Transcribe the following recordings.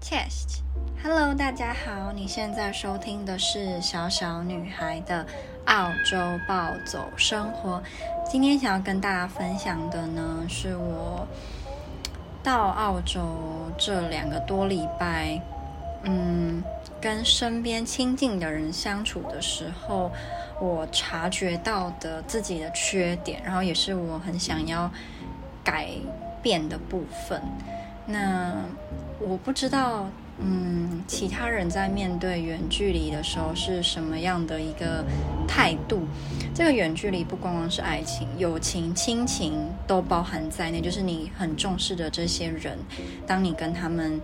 Test，Hello，大家好，你现在收听的是小小女孩的澳洲暴走生活。今天想要跟大家分享的呢，是我到澳洲这两个多礼拜，嗯，跟身边亲近的人相处的时候，我察觉到的自己的缺点，然后也是我很想要改变的部分。那我不知道，嗯，其他人在面对远距离的时候是什么样的一个态度？这个远距离不光光是爱情、友情、亲情都包含在内，就是你很重视的这些人，当你跟他们，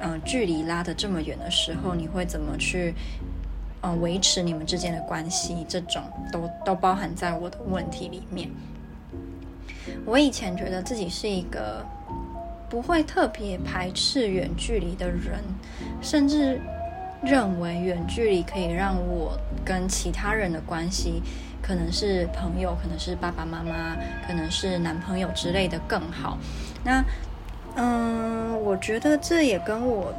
呃，距离拉得这么远的时候，你会怎么去，呃，维持你们之间的关系？这种都都包含在我的问题里面。我以前觉得自己是一个。不会特别排斥远距离的人，甚至认为远距离可以让我跟其他人的关系，可能是朋友，可能是爸爸妈妈，可能是男朋友之类的更好。那，嗯，我觉得这也跟我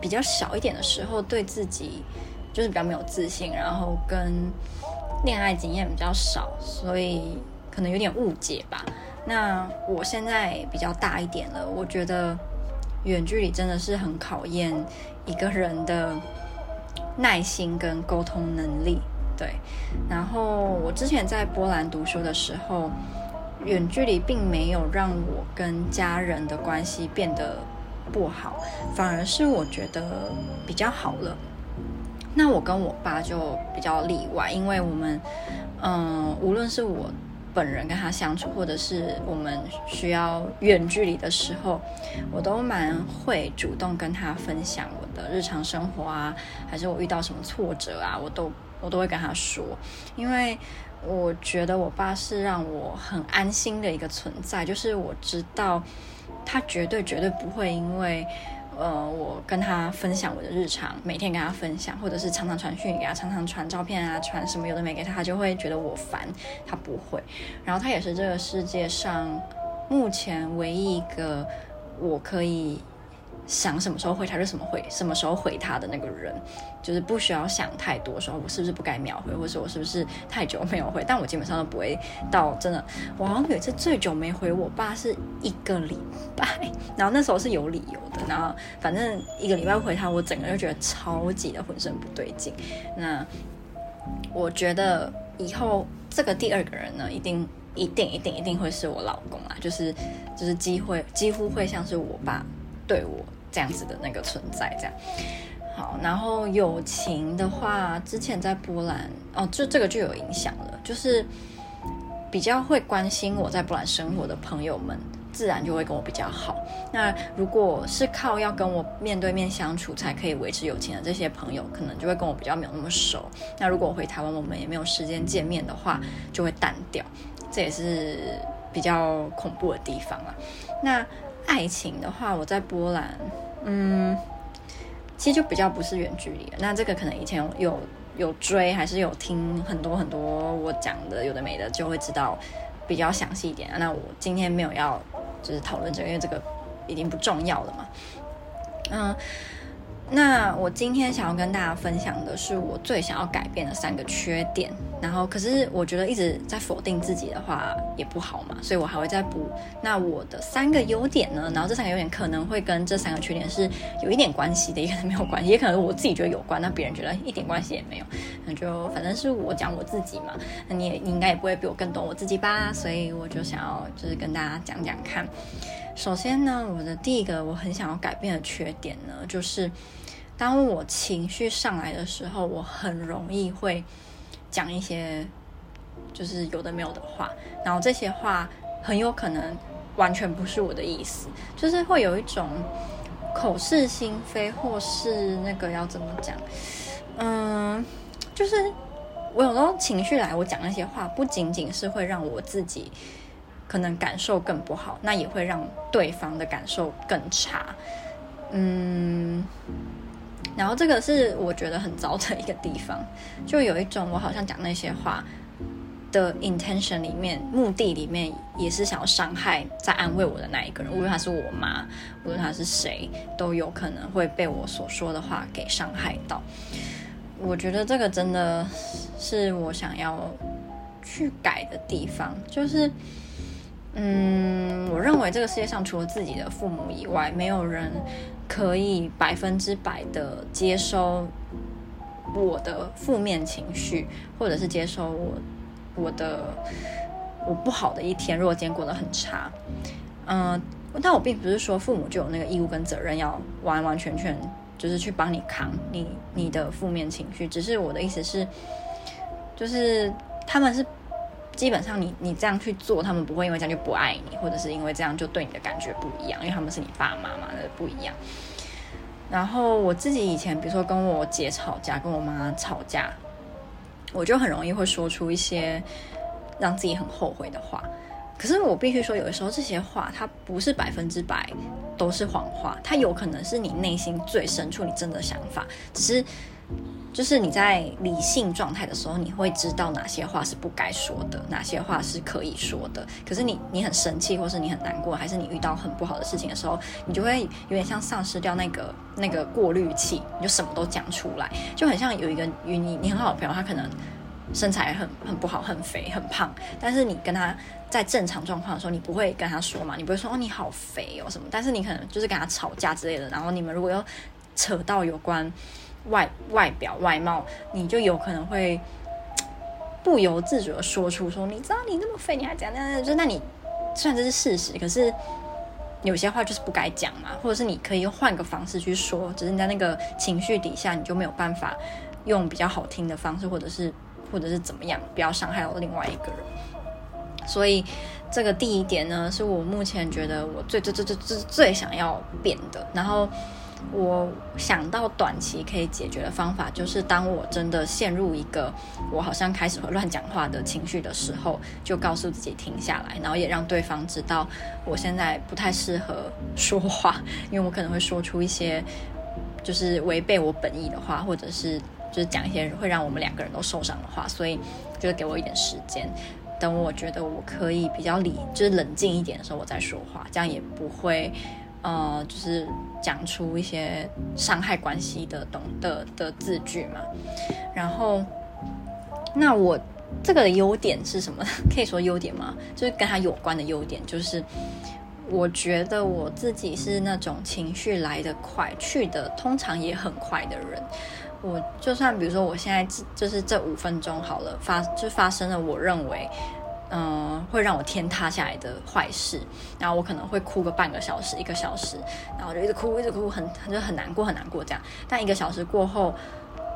比较小一点的时候对自己就是比较没有自信，然后跟恋爱经验比较少，所以可能有点误解吧。那我现在比较大一点了，我觉得远距离真的是很考验一个人的耐心跟沟通能力。对，然后我之前在波兰读书的时候，远距离并没有让我跟家人的关系变得不好，反而是我觉得比较好了。那我跟我爸就比较例外，因为我们，嗯，无论是我。本人跟他相处，或者是我们需要远距离的时候，我都蛮会主动跟他分享我的日常生活啊，还是我遇到什么挫折啊，我都我都会跟他说，因为我觉得我爸是让我很安心的一个存在，就是我知道他绝对绝对不会因为。呃，我跟他分享我的日常，每天跟他分享，或者是常常传讯给他，常常传照片啊，传什么有的没给他，他就会觉得我烦。他不会，然后他也是这个世界上目前唯一一个我可以。想什么时候回他就什么回，什么时候回他的那个人，就是不需要想太多，说我是不是不该秒回，或者我是不是太久没有回。但我基本上都不会到真的。我好像有一次最久没回我爸是一个礼拜，然后那时候是有理由的，然后反正一个礼拜回他，我整个就觉得超级的浑身不对劲。那我觉得以后这个第二个人呢，一定一定一定一定会是我老公啊，就是就是机会几乎会像是我爸对我。这样子的那个存在，这样好。然后友情的话，之前在波兰哦，就这个就有影响了，就是比较会关心我在波兰生活的朋友们，自然就会跟我比较好。那如果是靠要跟我面对面相处才可以维持友情的这些朋友，可能就会跟我比较没有那么熟。那如果回台湾，我们也没有时间见面的话，就会淡掉。这也是比较恐怖的地方啊。那爱情的话，我在波兰。嗯，其实就比较不是远距离。那这个可能以前有有，有追，还是有听很多很多我讲的有的没的，就会知道比较详细一点。那我今天没有要就是讨论这个，因为这个已经不重要了嘛。嗯。那我今天想要跟大家分享的是我最想要改变的三个缺点，然后可是我觉得一直在否定自己的话也不好嘛，所以我还会再补。那我的三个优点呢？然后这三个优点可能会跟这三个缺点是有一点关系的，也可能没有关系，也可能我自己觉得有关，那别人觉得一点关系也没有。那就反正是我讲我自己嘛，那你也你应该也不会比我更懂我自己吧，所以我就想要就是跟大家讲讲看。首先呢，我的第一个我很想要改变的缺点呢，就是当我情绪上来的时候，我很容易会讲一些就是有的没有的话，然后这些话很有可能完全不是我的意思，就是会有一种口是心非，或是那个要怎么讲？嗯，就是我有时候情绪来，我讲那些话，不仅仅是会让我自己。可能感受更不好，那也会让对方的感受更差。嗯，然后这个是我觉得很糟的一个地方，就有一种我好像讲那些话，的 intention 里面，目的里面也是想要伤害在安慰我的那一个人，无论他是我妈，无论他是谁，都有可能会被我所说的话给伤害到。我觉得这个真的是我想要去改的地方，就是，嗯，我认为这个世界上除了自己的父母以外，没有人可以百分之百的接收我的负面情绪，或者是接收我。我的我不好的一天，如果今天过得很差，嗯、但我并不是说父母就有那个义务跟责任要完完全全就是去帮你扛你你的负面情绪，只是我的意思是，就是他们是基本上你你这样去做，他们不会因为这样就不爱你，或者是因为这样就对你的感觉不一样，因为他们是你爸妈嘛，那、不一样。然后我自己以前，比如说跟我姐吵架，跟我妈吵架。我就很容易会说出一些让自己很后悔的话，可是我必须说，有的时候这些话它不是百分之百都是谎话，它有可能是你内心最深处你真的想法，只是就是你在理性状态的时候，你会知道哪些话是不该说的，哪些话是可以说的。可是你你很生气，或是你很难过，还是你遇到很不好的事情的时候，你就会有点像丧失掉那个那个过滤器，你就什么都讲出来，就很像有一个与你你很好的朋友，他可能。身材很很不好，很肥很胖，但是你跟他在正常状况的时候，你不会跟他说嘛，你不会说哦你好肥哦什么，但是你可能就是跟他吵架之类的，然后你们如果要扯到有关外外表外貌，你就有可能会不由自主的说出说，你知道你那么肥，你还讲那就那你虽然这是事实，可是有些话就是不该讲嘛，或者是你可以用换个方式去说，只是你在那个情绪底下，你就没有办法用比较好听的方式，或者是。或者是怎么样，不要伤害到另外一个人。所以，这个第一点呢，是我目前觉得我最最最最最最想要变的。然后，我想到短期可以解决的方法，就是当我真的陷入一个我好像开始会乱讲话的情绪的时候，就告诉自己停下来，然后也让对方知道我现在不太适合说话，因为我可能会说出一些就是违背我本意的话，或者是。就是讲一些会让我们两个人都受伤的话，所以就给我一点时间，等我觉得我可以比较理，就是冷静一点的时候，我再说话，这样也不会，呃，就是讲出一些伤害关系的懂的的字句嘛。然后，那我这个的优点是什么？可以说优点吗？就是跟他有关的优点，就是我觉得我自己是那种情绪来得快，去得通常也很快的人。我就算比如说我现在就是这五分钟好了，发就发生了我认为，嗯、会让我天塌下来的坏事，然后我可能会哭个半个小时、一个小时，然后我就一直哭、一直哭，很就很难过、很难过这样。但一个小时过后，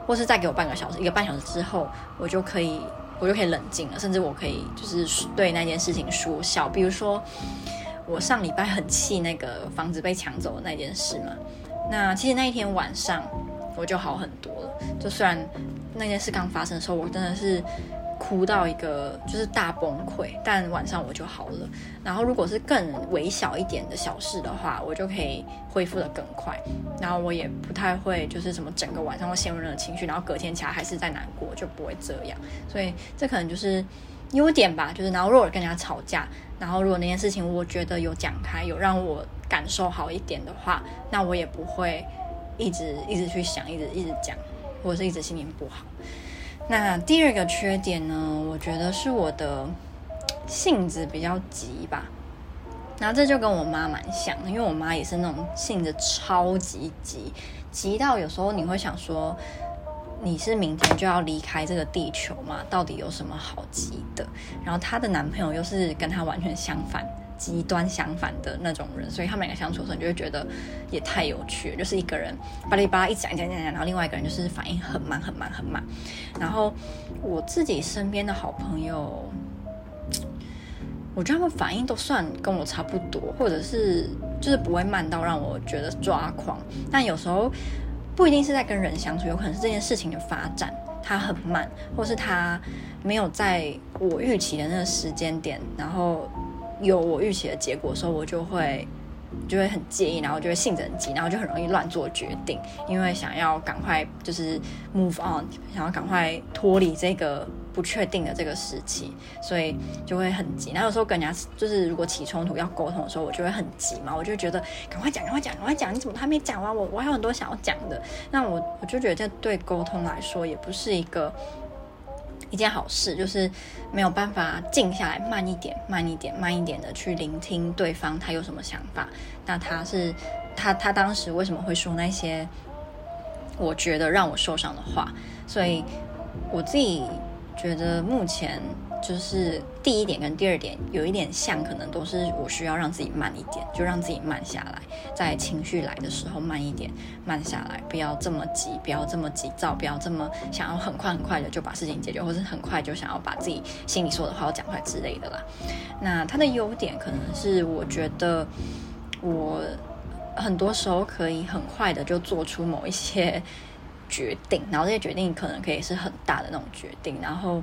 或是再给我半个小时、一个半小时之后，我就可以，我就可以冷静了，甚至我可以就是对那件事情说笑。比如说，我上礼拜很气那个房子被抢走的那件事嘛，那其实那一天晚上。我就好很多了。就虽然那件事刚发生的时候，我真的是哭到一个就是大崩溃，但晚上我就好了。然后如果是更微小一点的小事的话，我就可以恢复得更快。然后我也不太会就是什么整个晚上会陷入那种情绪，然后隔天起来还是在难过，就不会这样。所以这可能就是优点吧。就是然后如果跟人家吵架，然后如果那件事情我觉得有讲开，有让我感受好一点的话，那我也不会。一直一直去想，一直一直讲，或者是一直心情不好。那第二个缺点呢？我觉得是我的性子比较急吧。然后这就跟我妈蛮像的，因为我妈也是那种性子超级急，急到有时候你会想说，你是明天就要离开这个地球吗？到底有什么好急的？然后她的男朋友又是跟她完全相反。极端相反的那种人，所以他们两个相处的时候，你就会觉得也太有趣了。就是一个人巴拉巴拉一讲讲讲讲，然后另外一个人就是反应很慢很慢很慢。然后我自己身边的好朋友，我觉得他们反应都算跟我差不多，或者是就是不会慢到让我觉得抓狂。但有时候不一定是在跟人相处，有可能是这件事情的发展它很慢，或是他没有在我预期的那个时间点，然后。有我预期的结果的时候，我就会就会很介意，然后就会性子很急，然后就很容易乱做决定，因为想要赶快就是 move on，想要赶快脱离这个不确定的这个时期，所以就会很急。然后有时候跟人家就是如果起冲突要沟通的时候，我就会很急嘛，我就觉得赶快讲，赶快讲，赶快讲，你怎么还没讲完？我我还有很多想要讲的。那我我就觉得这对沟通来说也不是一个一件好事，就是没有办法静下来，慢一点，慢一点，慢一点的去聆听对方他有什么想法。那他是他他当时为什么会说那些我觉得让我受伤的话？所以我自己。觉得目前就是第一点跟第二点有一点像，可能都是我需要让自己慢一点，就让自己慢下来，在情绪来的时候慢一点，慢下来，不要这么急，不要这么急躁，不要这么想要很快很快的就把事情解决，或是很快就想要把自己心里说的话要讲出来之类的啦。那它的优点可能是我觉得我很多时候可以很快的就做出某一些。决定，然后这些决定可能可以是很大的那种决定，然后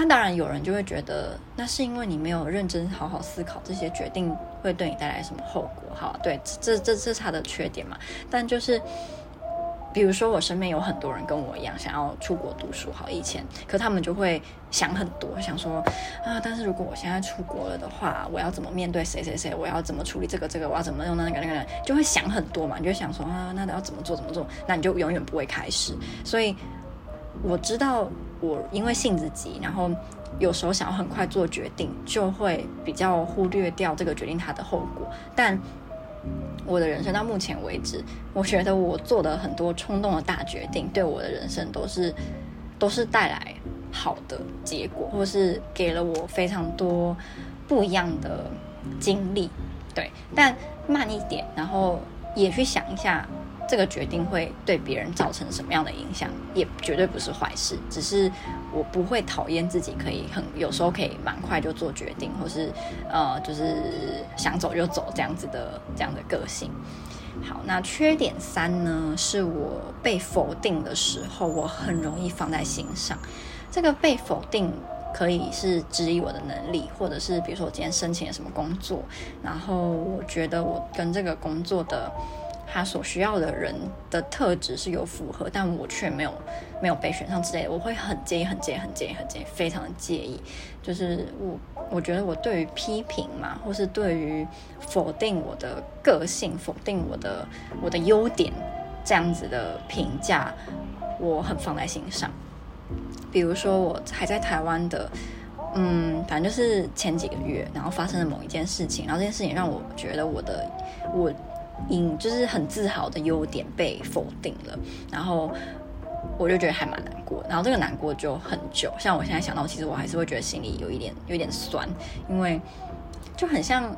那当然有人就会觉得，那是因为你没有认真好好思考这些决定会对你带来什么后果。好，对，这这这是他的缺点嘛，但就是。比如说，我身边有很多人跟我一样想要出国读书，好以前，可他们就会想很多，想说啊，但是如果我现在出国了的话，我要怎么面对谁谁谁？我要怎么处理这个这个？我要怎么用那个那个那个？就会想很多嘛，你就想说啊，那要怎么做怎么做？那你就永远不会开始。所以我知道，我因为性子急，然后有时候想要很快做决定，就会比较忽略掉这个决定它的后果，但。我的人生到目前为止，我觉得我做的很多冲动的大决定，对我的人生都是都是带来好的结果，或是给了我非常多不一样的经历。对，但慢一点，然后也去想一下。这个决定会对别人造成什么样的影响，也绝对不是坏事。只是我不会讨厌自己可以很有时候可以蛮快就做决定，或是呃，就是想走就走这样子的这样的个性。好，那缺点三呢，是我被否定的时候，我很容易放在心上。这个被否定可以是质疑我的能力，或者是比如说我今天申请了什么工作，然后我觉得我跟这个工作的。他所需要的人的特质是有符合，但我却没有没有被选上之类的，我会很介意，很介意，很介意，很介意，非常介意。就是我我觉得我对于批评嘛，或是对于否定我的个性、否定我的我的优点这样子的评价，我很放在心上。比如说我还在台湾的，嗯，反正就是前几个月，然后发生了某一件事情，然后这件事情让我觉得我的我。因就是很自豪的优点被否定了，然后我就觉得还蛮难过，然后这个难过就很久。像我现在想到，其实我还是会觉得心里有一点有一点酸，因为就很像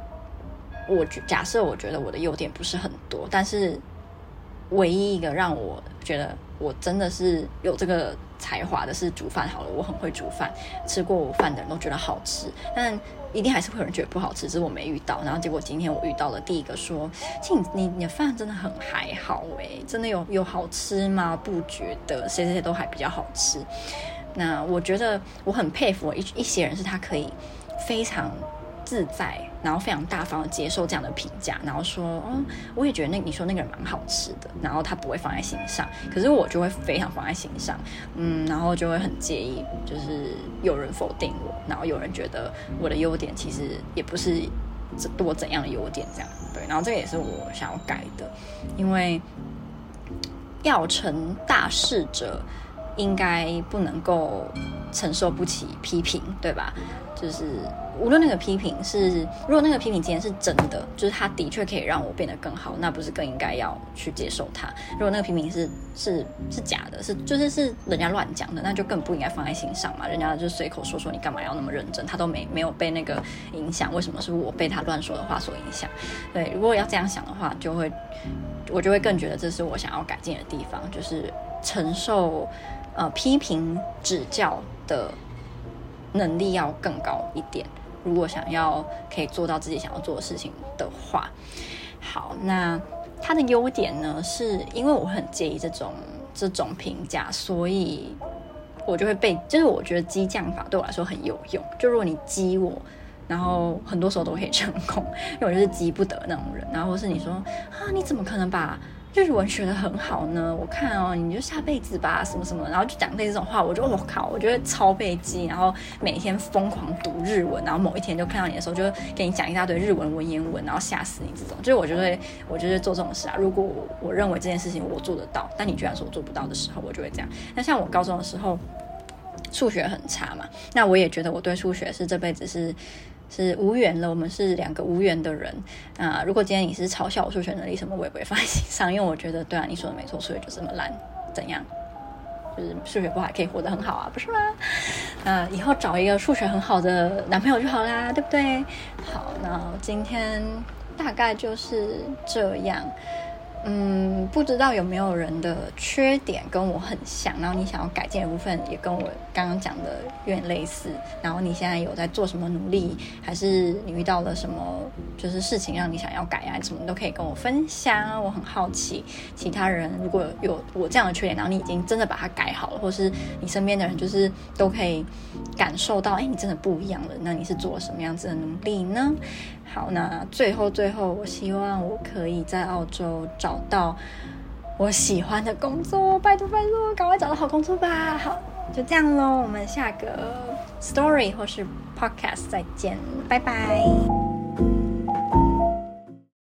我觉假设我觉得我的优点不是很多，但是唯一一个让我觉得我真的是有这个才华的是煮饭好了，我很会煮饭，吃过我饭的人都觉得好吃，但。一定还是会有人觉得不好吃，只是我没遇到。然后结果今天我遇到了第一个说：“其实你你的饭真的很还好诶，真的有有好吃吗？不觉得，谁谁谁都还比较好吃。”那我觉得我很佩服我一一些人，是他可以非常。自在，然后非常大方的接受这样的评价，然后说，哦，我也觉得那你说那个人蛮好吃的，然后他不会放在心上，可是我就会非常放在心上，嗯，然后就会很介意，就是有人否定我，然后有人觉得我的优点其实也不是多怎样的优点这样，对，然后这个也是我想要改的，因为要成大事者，应该不能够承受不起批评，对吧？就是无论那个批评是，如果那个批评今天是真的，就是他的确可以让我变得更好，那不是更应该要去接受他？如果那个批评是是是假的，是就是是人家乱讲的，那就更不应该放在心上嘛。人家就随口说说，你干嘛要那么认真？他都没没有被那个影响，为什么是我被他乱说的话所影响？对，如果要这样想的话，就会我就会更觉得这是我想要改进的地方，就是承受呃批评指教的。能力要更高一点。如果想要可以做到自己想要做的事情的话，好，那它的优点呢，是因为我很介意这种这种评价，所以我就会被，就是我觉得激将法对我来说很有用。就如果你激我，然后很多时候都可以成功，因为我就是激不得那种人。然后是你说啊，你怎么可能把日文学得很好呢？我看哦，你就下辈子吧，什么什么，然后就讲类似这种话，我就我靠，我觉得超被激，然后每天疯狂读日文，然后某一天就看到你的时候，就给你讲一大堆日文文言文，然后吓死你这种，就是我就会，我就是做这种事啊。如果我认为这件事情我做得到，但你居然说我做不到的时候，我就会这样。那像我高中的时候，数学很差嘛，那我也觉得我对数学是这辈子是。是无缘了，我们是两个无缘的人啊、如果今天你是嘲笑我数学能力什么，我也不会放在心上，因为我觉得对啊，你说的没错，数学就这么烂，怎样？就是数学不好还可以活得很好啊，不是吗？呃，以后找一个数学很好的男朋友就好啦，对不对？好，那今天大概就是这样。嗯，不知道有没有人的缺点跟我很像，然后你想要改进的部分也跟我刚刚讲的有点类似，然后你现在有在做什么努力，还是你遇到了什么就是事情让你想要改啊？什么都可以跟我分享，我很好奇，其他人如果有我这样的缺点，然后你已经真的把它改好了，或是你身边的人就是都可以感受到，哎，你真的不一样了，那你是做了什么样子的努力呢？好，那最后最后，我希望我可以在澳洲找到我喜欢的工作，拜托拜托，赶快找到好工作吧！好，就这样喽，我们下个 story 或是 podcast 再见，拜拜。